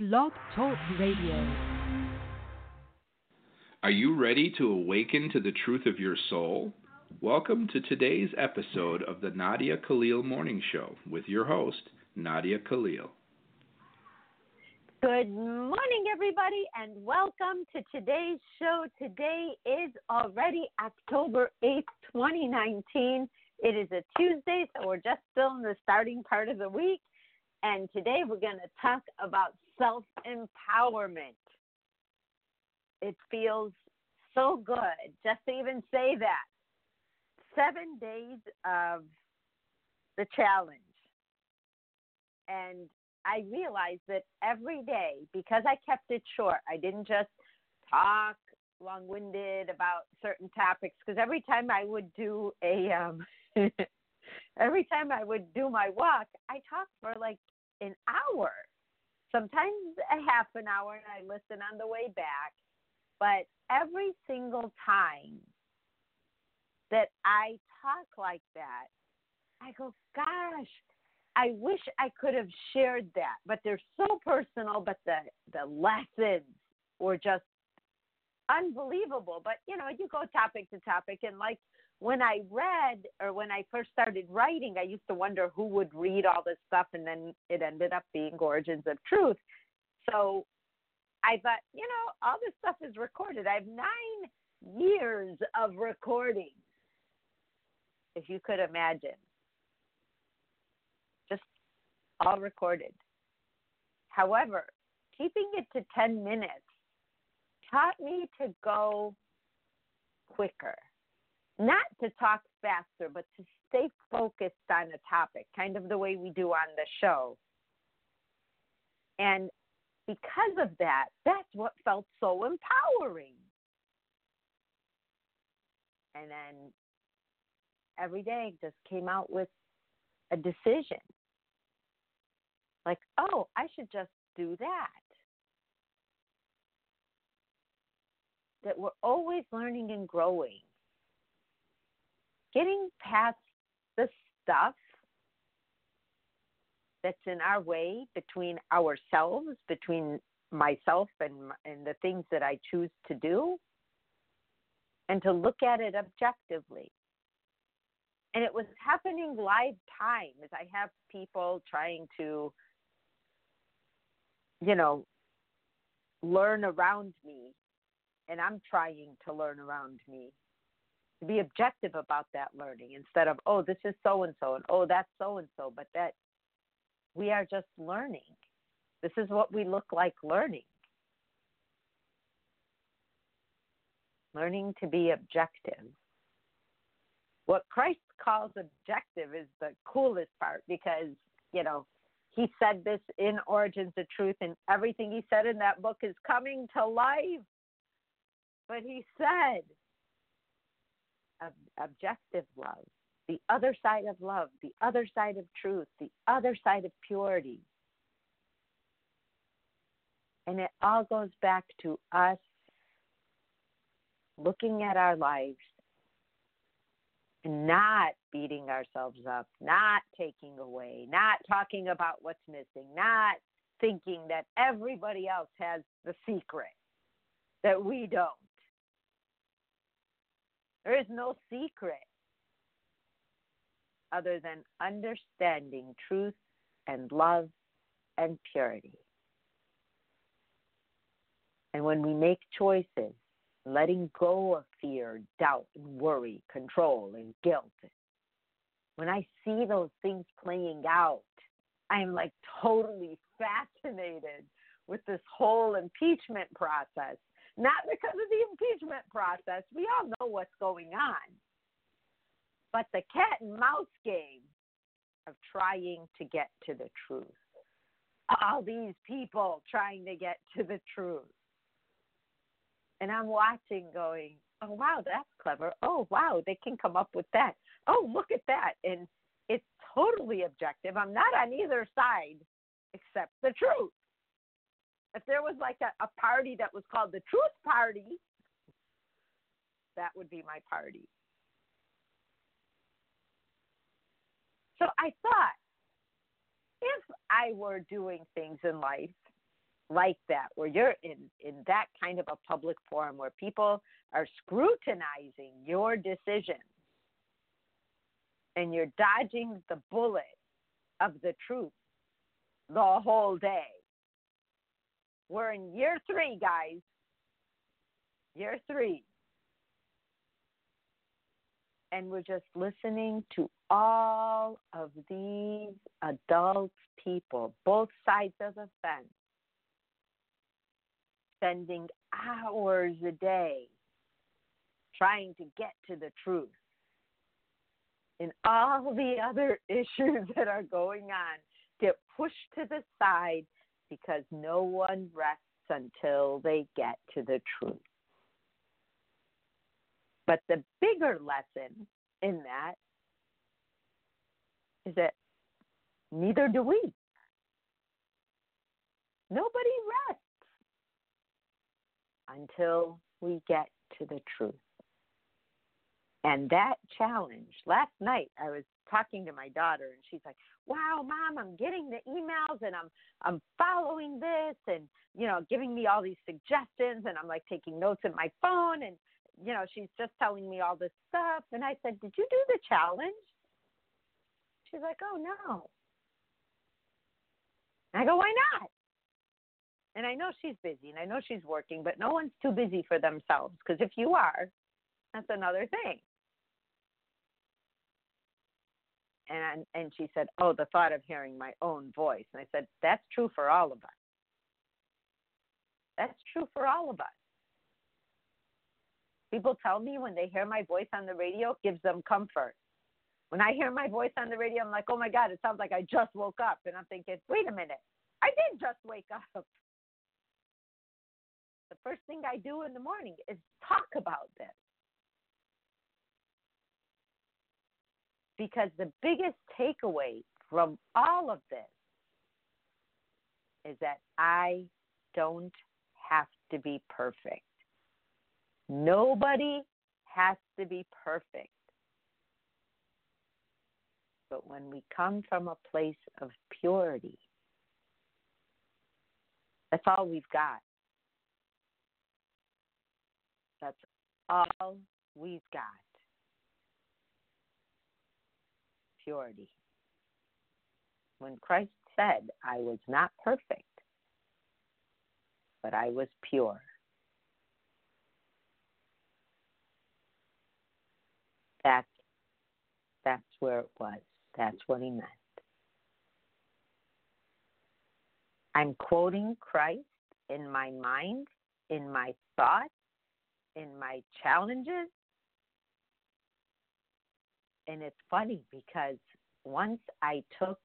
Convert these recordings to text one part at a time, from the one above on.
Blog Talk Radio. Are you ready to awaken to the truth of your soul? Welcome to today's episode of the Nadia Khalil Morning Show with your host, Nadia Khalil. Good morning, everybody, and welcome to today's show. Today is already October 8th, 2019. It is a Tuesday, so we're just still in the starting part of the week. And today we're going to talk about self empowerment. It feels so good just to even say that. Seven days of the challenge. And I realized that every day, because I kept it short, I didn't just talk long winded about certain topics, because every time I would do a, um, every time I would do my walk, I talked for like an hour, sometimes a half an hour, and I listen on the way back. But every single time that I talk like that, I go, gosh, I wish I could have shared that. But they're so personal, but the, the lessons were just unbelievable. But, you know, you go topic to topic, and like when I read or when I first started writing, I used to wonder who would read all this stuff, and then it ended up being Origins of Truth. So I thought, you know, all this stuff is recorded. I have nine years of recording, if you could imagine. Just all recorded. However, keeping it to 10 minutes taught me to go quicker not to talk faster, but to stay focused on a topic, kind of the way we do on the show. And because of that, that's what felt so empowering. And then every day just came out with a decision like, oh, I should just do that. That we're always learning and growing getting past the stuff that's in our way between ourselves, between myself and, and the things that I choose to do, and to look at it objectively. And it was happening live time as I have people trying to, you know, learn around me, and I'm trying to learn around me to be objective about that learning instead of oh this is so and so and oh that's so and so but that we are just learning. This is what we look like learning. Learning to be objective. What christ calls objective is the coolest part because you know he said this in origins of truth and everything he said in that book is coming to life. But he said objective love, the other side of love, the other side of truth, the other side of purity. And it all goes back to us looking at our lives and not beating ourselves up, not taking away, not talking about what's missing, not thinking that everybody else has the secret that we don't. There is no secret other than understanding truth and love and purity. And when we make choices, letting go of fear, doubt, and worry, control, and guilt, when I see those things playing out, I'm like totally fascinated with this whole impeachment process not because of the impeachment process. We all know what's going on. But the cat and mouse game of trying to get to the truth. All these people trying to get to the truth. And I'm watching going, oh, wow, that's clever. Oh, wow, they can come up with that. Oh, look at that. And it's totally objective. I'm not on either side except the truth if there was like a, a party that was called the Truth Party, that would be my party. So I thought if I were doing things in life like that, where you're in, in that kind of a public forum where people are scrutinizing your decisions and you're dodging the bullet of the truth the whole day. We're in year three, guys. Year three. And we're just listening to all of these adult people, both sides of the fence, spending hours a day trying to get to the truth. And all the other issues that are going on get pushed to the side because no one rests until they get to the truth. But the bigger lesson in that is that neither do we. Nobody rests until we get to the truth. And that challenge, last night I was talking to my daughter and she's like, "Wow, mom, I'm getting the emails and I'm I'm following this and you know, giving me all these suggestions and I'm like taking notes in my phone and you know, she's just telling me all this stuff and I said, "Did you do the challenge?" She's like, "Oh, no." I go, "Why not?" And I know she's busy and I know she's working, but no one's too busy for themselves because if you are, that's another thing. And and she said, "Oh, the thought of hearing my own voice." And I said, "That's true for all of us. That's true for all of us." People tell me when they hear my voice on the radio, it gives them comfort. When I hear my voice on the radio, I'm like, "Oh my God, it sounds like I just woke up." And I'm thinking, "Wait a minute, I did just wake up." The first thing I do in the morning is talk about this. Because the biggest takeaway from all of this is that I don't have to be perfect. Nobody has to be perfect. But when we come from a place of purity, that's all we've got. That's all we've got. Purity. When Christ said, I was not perfect, but I was pure. That's that's where it was. That's what he meant. I'm quoting Christ in my mind, in my thoughts, in my challenges, and it's funny because once I took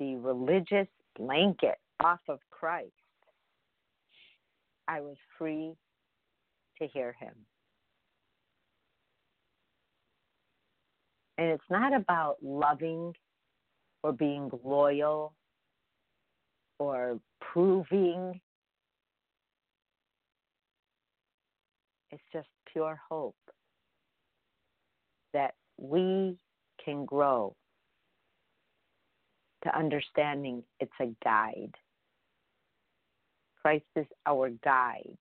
the religious blanket off of Christ, I was free to hear him. And it's not about loving or being loyal or proving. It's just pure hope that we can grow to understanding it's a guide. Christ is our guide.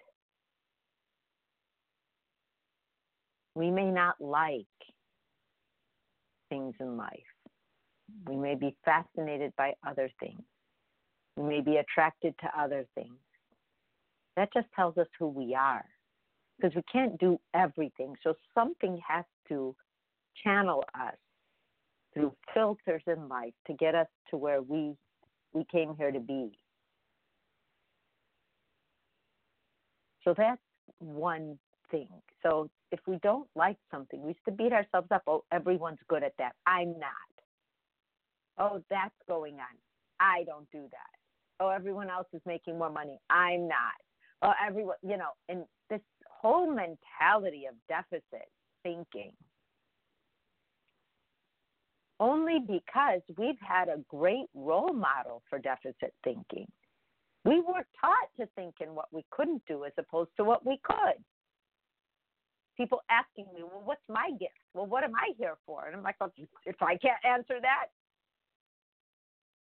We may not like things in life. We may be fascinated by other things. We may be attracted to other things. That just tells us who we are because we can't do everything. So something has to channel us through filters in life to get us to where we we came here to be. So that's one thing. So if we don't like something, we used to beat ourselves up. Oh, everyone's good at that. I'm not. Oh, that's going on. I don't do that. Oh, everyone else is making more money. I'm not. Oh, everyone, you know, and this whole mentality of deficit thinking only because we've had a great role model for deficit thinking. We weren't taught to think in what we couldn't do as opposed to what we could. People asking me, well, what's my gift? Well, what am I here for? And I'm like, well, if I can't answer that,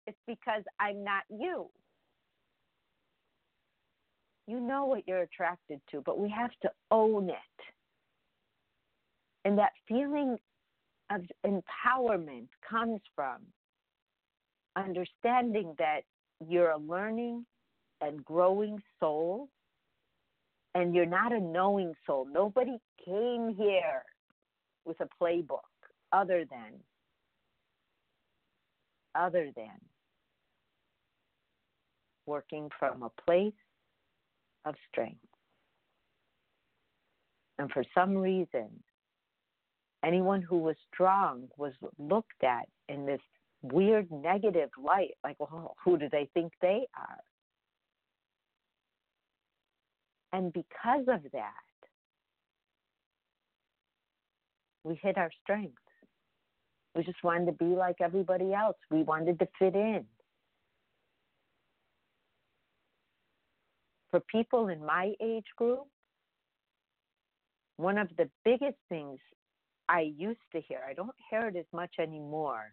it's because I'm not you. you know what you're attracted to, but we have to own it. And that feeling of empowerment comes from understanding that you're a learning and growing soul and you're not a knowing soul. Nobody came here with a playbook other than other than working from a place of strength. And for some reason, anyone who was strong was looked at in this weird negative light like, well, who do they think they are? And because of that, we hit our strengths. We just wanted to be like everybody else. We wanted to fit in. For people in my age group, one of the biggest things I used to hear, I don't hear it as much anymore.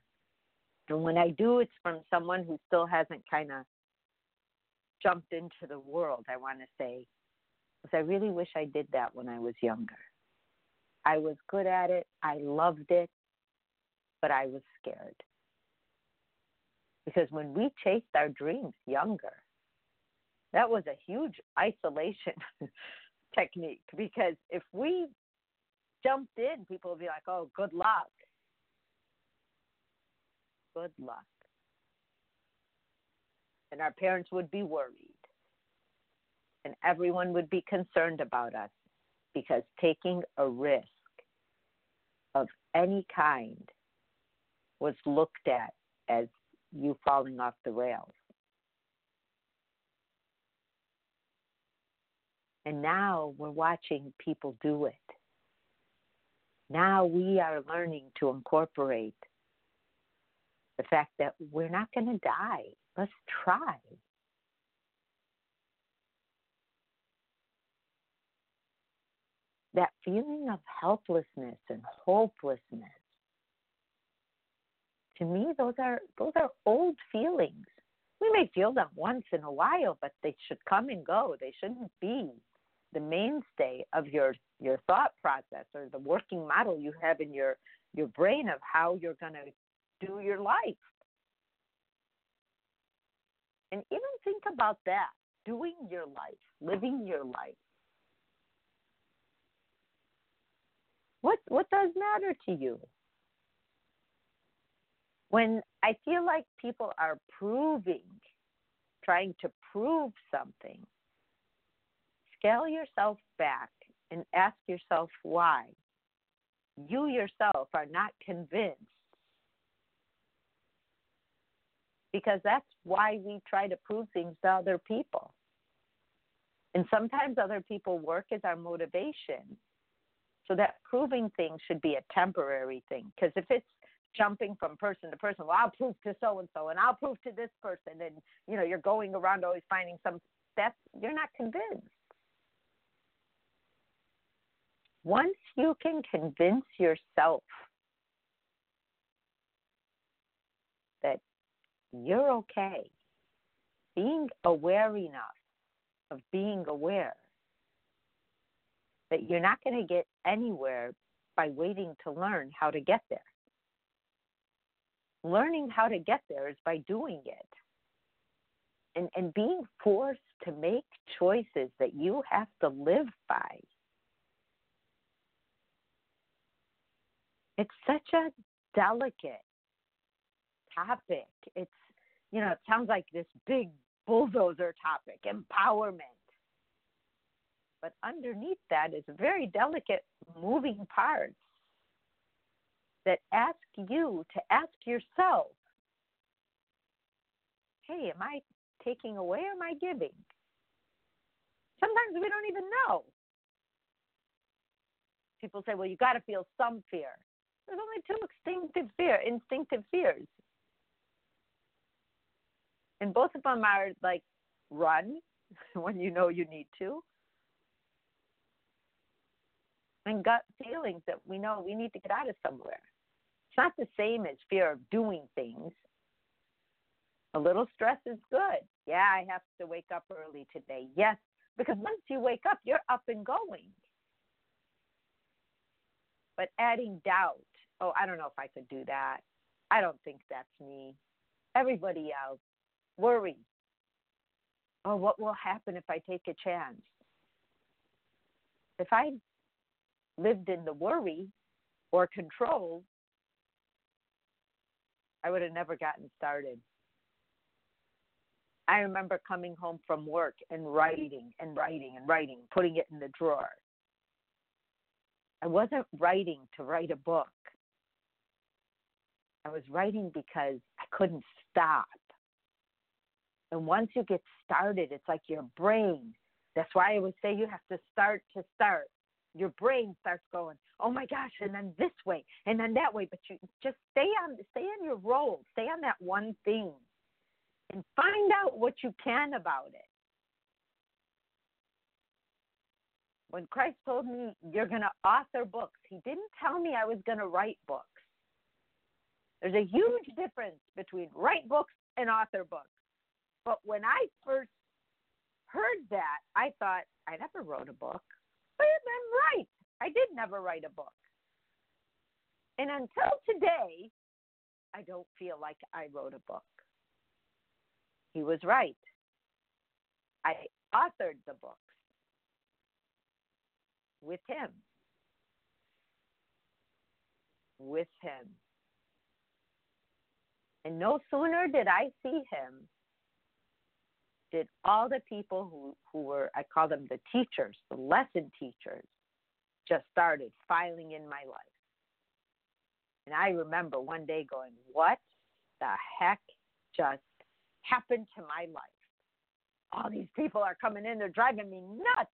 And when I do, it's from someone who still hasn't kind of jumped into the world, I want to say, because I really wish I did that when I was younger. I was good at it, I loved it, but I was scared. Because when we chased our dreams younger, that was a huge isolation technique because if we jumped in, people would be like, oh, good luck. Good luck. And our parents would be worried. And everyone would be concerned about us because taking a risk of any kind was looked at as you falling off the rails. And now we're watching people do it. Now we are learning to incorporate the fact that we're not going to die. Let's try. That feeling of helplessness and hopelessness. To me, those are those are old feelings. We may feel them once in a while, but they should come and go. They shouldn't be the mainstay of your your thought process or the working model you have in your your brain of how you're going to do your life. And even think about that doing your life living your life. What what does matter to you? When i feel like people are proving trying to prove something scale yourself back and ask yourself why. You yourself are not convinced. Because that's why we try to prove things to other people. And sometimes other people work as our motivation. So that proving things should be a temporary thing. Because if it's jumping from person to person, well, I'll prove to so and so, and I'll prove to this person, and you know, you're going around always finding some. That's you're not convinced. Once you can convince yourself that you're okay, being aware enough of being aware that you're not going to get anywhere by waiting to learn how to get there. Learning how to get there is by doing it. And, and being forced to make choices that you have to live by it's such a delicate topic. It's, you know, it sounds like this big bulldozer topic, empowerment. But underneath that is very delicate moving parts that ask you to ask yourself hey, am I taking away or am I giving? Sometimes we don't even know. People say, well, you got to feel some fear. There's only two instinctive fear, instinctive fears. And both of them are like run when you know you need to. And gut feelings that we know we need to get out of somewhere. It's not the same as fear of doing things. A little stress is good. Yeah, I have to wake up early today. Yes, because once you wake up, you're up and going. But adding doubt, oh, I don't know if I could do that. I don't think that's me. Everybody else, worry. Oh, what will happen if I take a chance? If I lived in the worry or control, I would have never gotten started. I remember coming home from work and writing and writing and writing, putting it in the drawer. I wasn't writing to write a book. I was writing because I couldn't stop. And once you get started, it's like your brain. That's why I would say you have to start to start. Your brain starts going, oh my gosh, and then this way, and then that way. But you just stay on, stay on your role, stay on that one thing, and find out what you can about it. When Christ told me you're going to author books, He didn't tell me I was going to write books. There's a huge difference between write books and author books. But when I first heard that, I thought, I never wrote a book. But I'm right. I did never write a book. And until today, I don't feel like I wrote a book. He was right. I authored the books with him. With him. And no sooner did I see him, did all the people who, who were, I call them the teachers, the lesson teachers, just started filing in my life. And I remember one day going, What the heck just happened to my life? All these people are coming in, they're driving me nuts.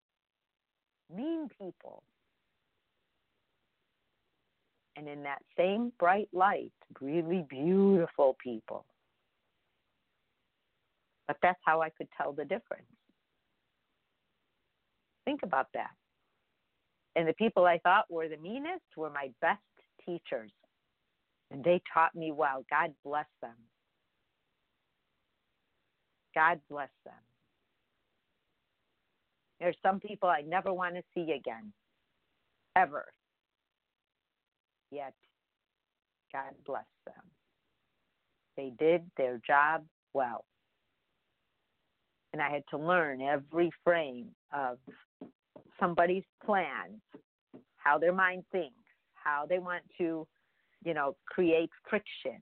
Mean people. And in that same bright light, really beautiful people. But that's how I could tell the difference. Think about that. And the people I thought were the meanest were my best teachers. And they taught me well. God bless them. God bless them. There's some people I never want to see again, ever. Yet, God bless them. They did their job well. And I had to learn every frame of somebody's plans, how their mind thinks, how they want to, you know, create friction.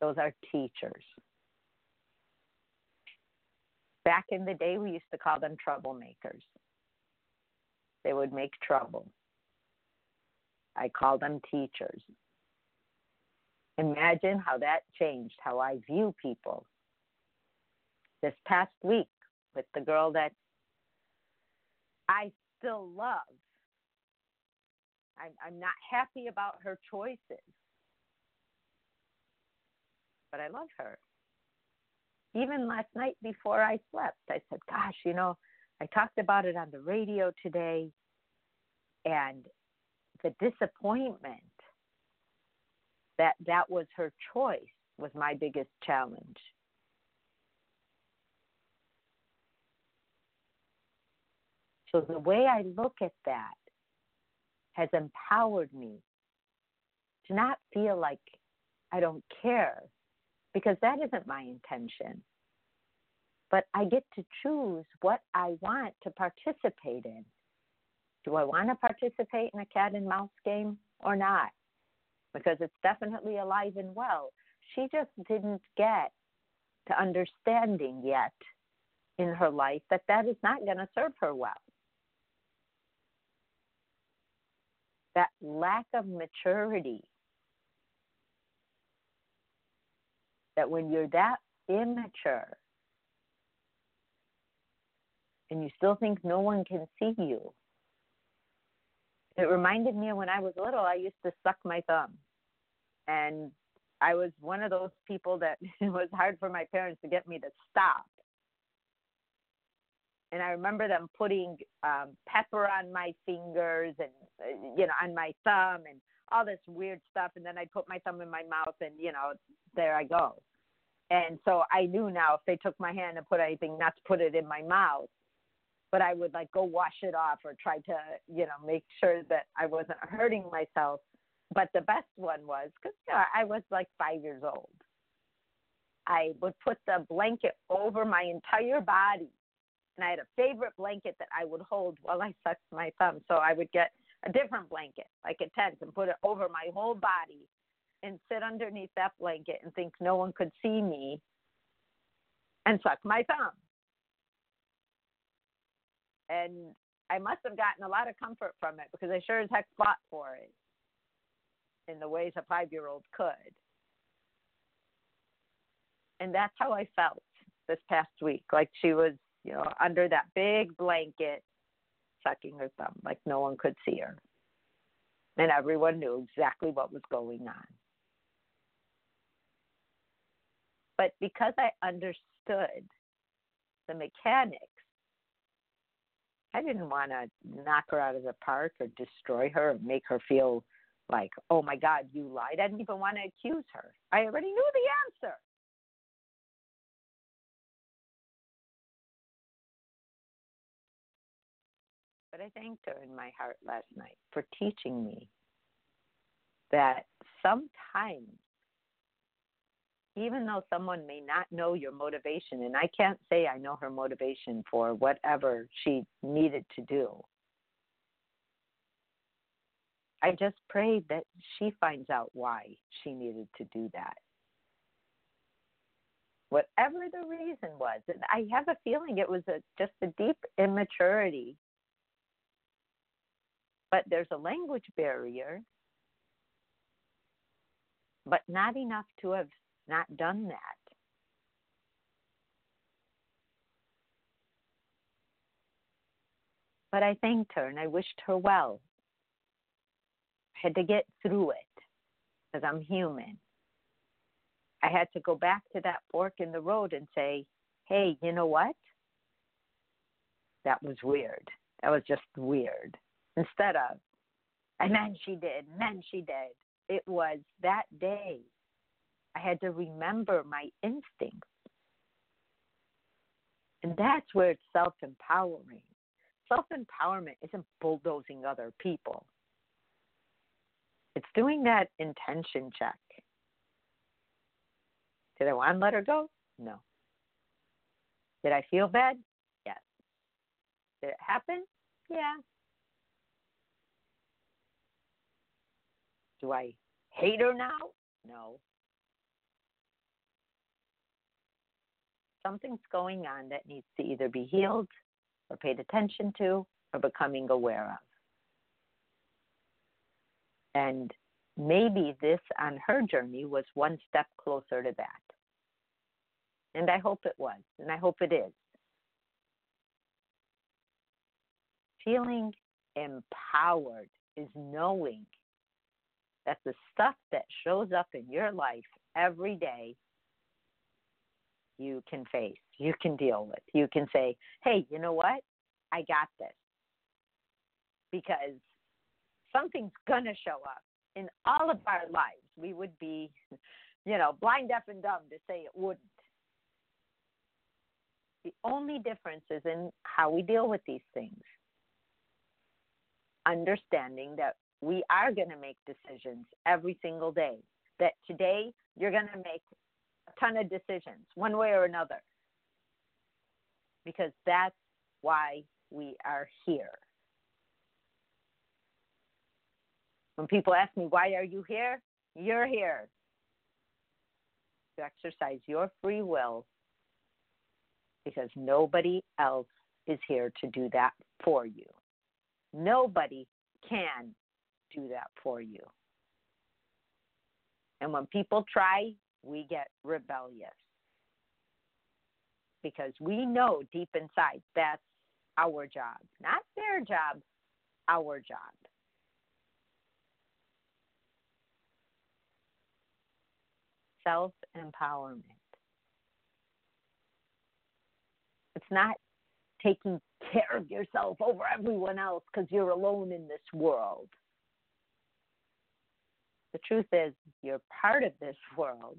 Those are teachers. Back in the day, we used to call them troublemakers. They would make trouble. I call them teachers. Imagine how that changed how I view people. This past week, with the girl that I still love, I'm, I'm not happy about her choices, but I love her even last night before I slept, I said, Gosh, you know, I talked about it on the radio today, and the disappointment that that was her choice was my biggest challenge. So the way I look at that has empowered me to not feel like I don't care because that isn't my intention. But I get to choose what I want to participate in. Do I want to participate in a cat and mouse game or not? Because it's definitely alive and well. She just didn't get to understanding yet in her life that that is not going to serve her well. That lack of maturity that when you're that immature and you still think no one can see you, it reminded me of when I was little, I used to suck my thumb. And I was one of those people that it was hard for my parents to get me to stop. And I remember them putting um, pepper on my fingers and, uh, you know, on my thumb and all this weird stuff. And then I'd put my thumb in my mouth and, you know, there I go. And so I knew now if they took my hand and put anything, not to put it in my mouth, but I would like go wash it off or try to, you know, make sure that I wasn't hurting myself. But the best one was because you know, I was like five years old. I would put the blanket over my entire body. And I had a favorite blanket that I would hold while I sucked my thumb. So I would get a different blanket, like a tent, and put it over my whole body and sit underneath that blanket and think no one could see me and suck my thumb. And I must have gotten a lot of comfort from it because I sure as heck fought for it in the ways a five year old could. And that's how I felt this past week. Like she was, you know, under that big blanket sucking her thumb, like no one could see her. And everyone knew exactly what was going on. But because I understood the mechanics, I didn't want to knock her out of the park or destroy her or make her feel like, oh my God, you lied. I didn't even want to accuse her. I already knew the answer. But I thanked her in my heart last night for teaching me that sometimes even though someone may not know your motivation, and I can't say I know her motivation for whatever she needed to do, I just prayed that she finds out why she needed to do that. Whatever the reason was, and I have a feeling it was a, just a deep immaturity. But there's a language barrier, but not enough to have not done that. But I thanked her and I wished her well. I had to get through it because I'm human. I had to go back to that fork in the road and say, hey, you know what? That was weird. That was just weird. Instead of, and then she did, and then she did. It was that day I had to remember my instincts. And that's where it's self empowering. Self empowerment isn't bulldozing other people, it's doing that intention check. Did I want to let her go? No. Did I feel bad? Yes. Did it happen? Yeah. Do I hate her now? No. Something's going on that needs to either be healed or paid attention to or becoming aware of. And maybe this on her journey was one step closer to that. And I hope it was, and I hope it is. Feeling empowered is knowing that the stuff that shows up in your life every day you can face, you can deal with. You can say, hey, you know what? I got this. Because something's going to show up in all of our lives. We would be, you know, blind, deaf, and dumb to say it wouldn't. The only difference is in how we deal with these things. Understanding that we are going to make decisions every single day. That today you're going to make ton of decisions, one way or another, because that's why we are here. When people ask me, why are you here? You're here to exercise your free will because nobody else is here to do that for you. Nobody can do that for you. And when people try, we get rebellious because we know deep inside that's our job, not their job, our job. Self empowerment. It's not taking care of yourself over everyone else because you're alone in this world. The truth is, you're part of this world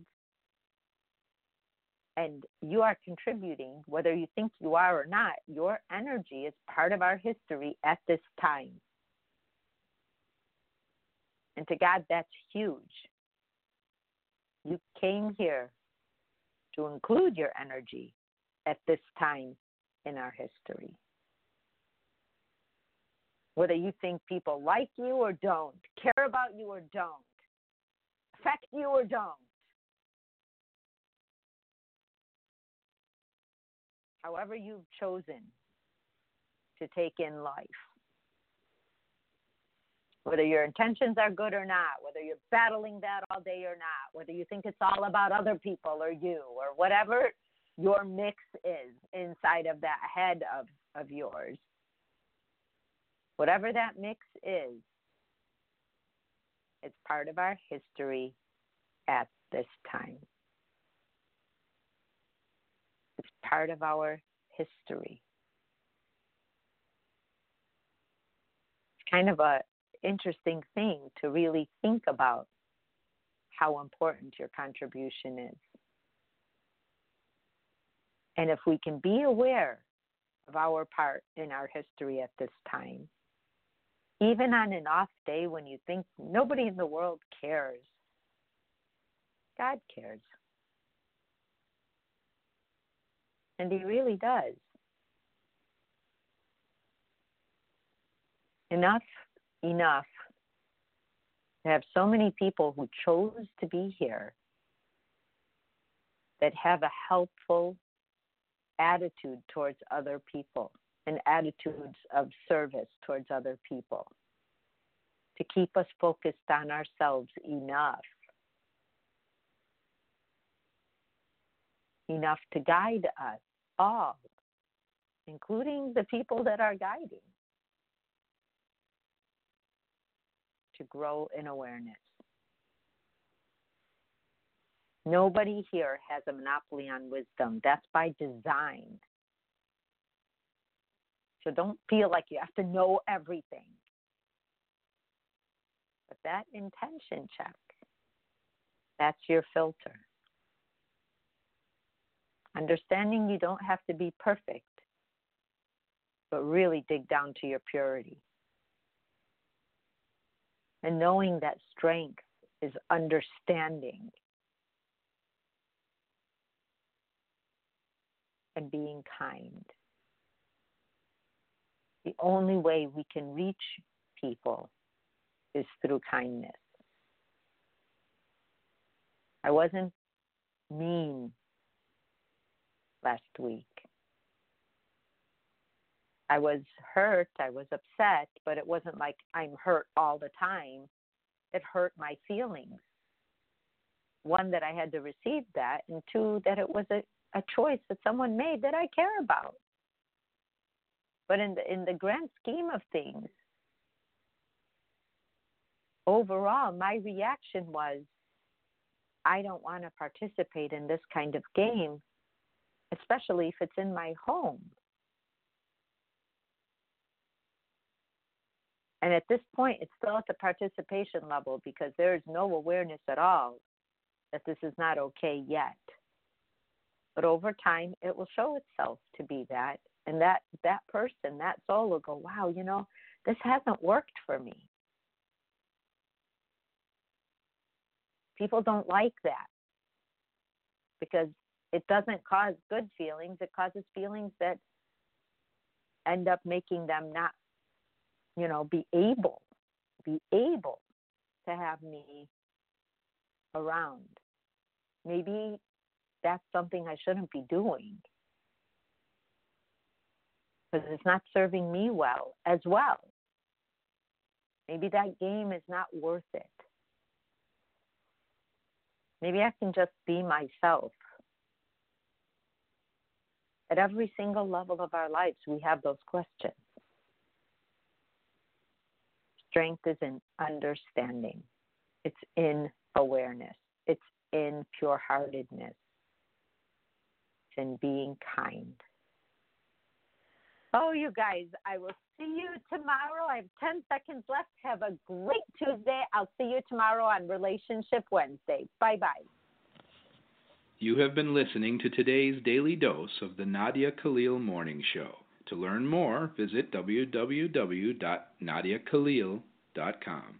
And you are contributing, whether you think you are or not, your energy is part of our history at this time. And to God, that's huge. You came here to include your energy at this time in our history. Whether you think people like you or don't, care about you or don't, affect you or don't. However, you've chosen to take in life. Whether your intentions are good or not, whether you're battling that all day or not, whether you think it's all about other people or you, or whatever your mix is inside of that head of, of yours, whatever that mix is, it's part of our history at this time. It's part of our history. It's kind of a interesting thing to really think about how important your contribution is. And if we can be aware of our part in our history at this time, even on an off day when you think nobody in the world cares, God cares. And He really does. Enough, enough to have so many people who chose to be here that have a helpful attitude towards other people and attitudes of service towards other people to keep us focused on ourselves enough enough to guide us all including the people that are guiding to grow in awareness Nobody here has a monopoly on wisdom. That's by design. So don't feel like you have to know everything. But that intention check, that's your filter. Understanding you don't have to be perfect, but really dig down to your purity. And knowing that strength is understanding and being kind. The only way we can reach people is through kindness. I wasn't mean last week. I was hurt, I was upset, but it wasn't like I'm hurt all the time. It hurt my feelings. One, that I had to receive that, and two, that it was a a choice that someone made that I care about. But in the in the grand scheme of things, overall, my reaction was, I don't want to participate in this kind of game, especially if it's in my home. And at this point, it's still at the participation level because there is no awareness at all that this is not okay yet. But over time, it will show itself to be that. And that, that person, that soul will go, wow, you know, this hasn't worked for me. People don't like that because it doesn't cause good feelings. It causes feelings that end up making them not, you know, be able, be able to have me around. Maybe that's something I shouldn't be doing because it's not serving me well as well. Maybe that game is not worth it. Maybe I can just be myself. At every single level of our lives, we have those questions. Strength is in understanding, it's in awareness, it's in pure heartedness In being kind. Oh, you guys, I will see you tomorrow. I have 10 seconds left. Have a great Tuesday. I'll see you tomorrow on Relationship Wednesday. Bye bye. You have been listening to today's daily dose of the Nadia Khalil Morning Show. To learn more, visit www.nadiakhalil.com.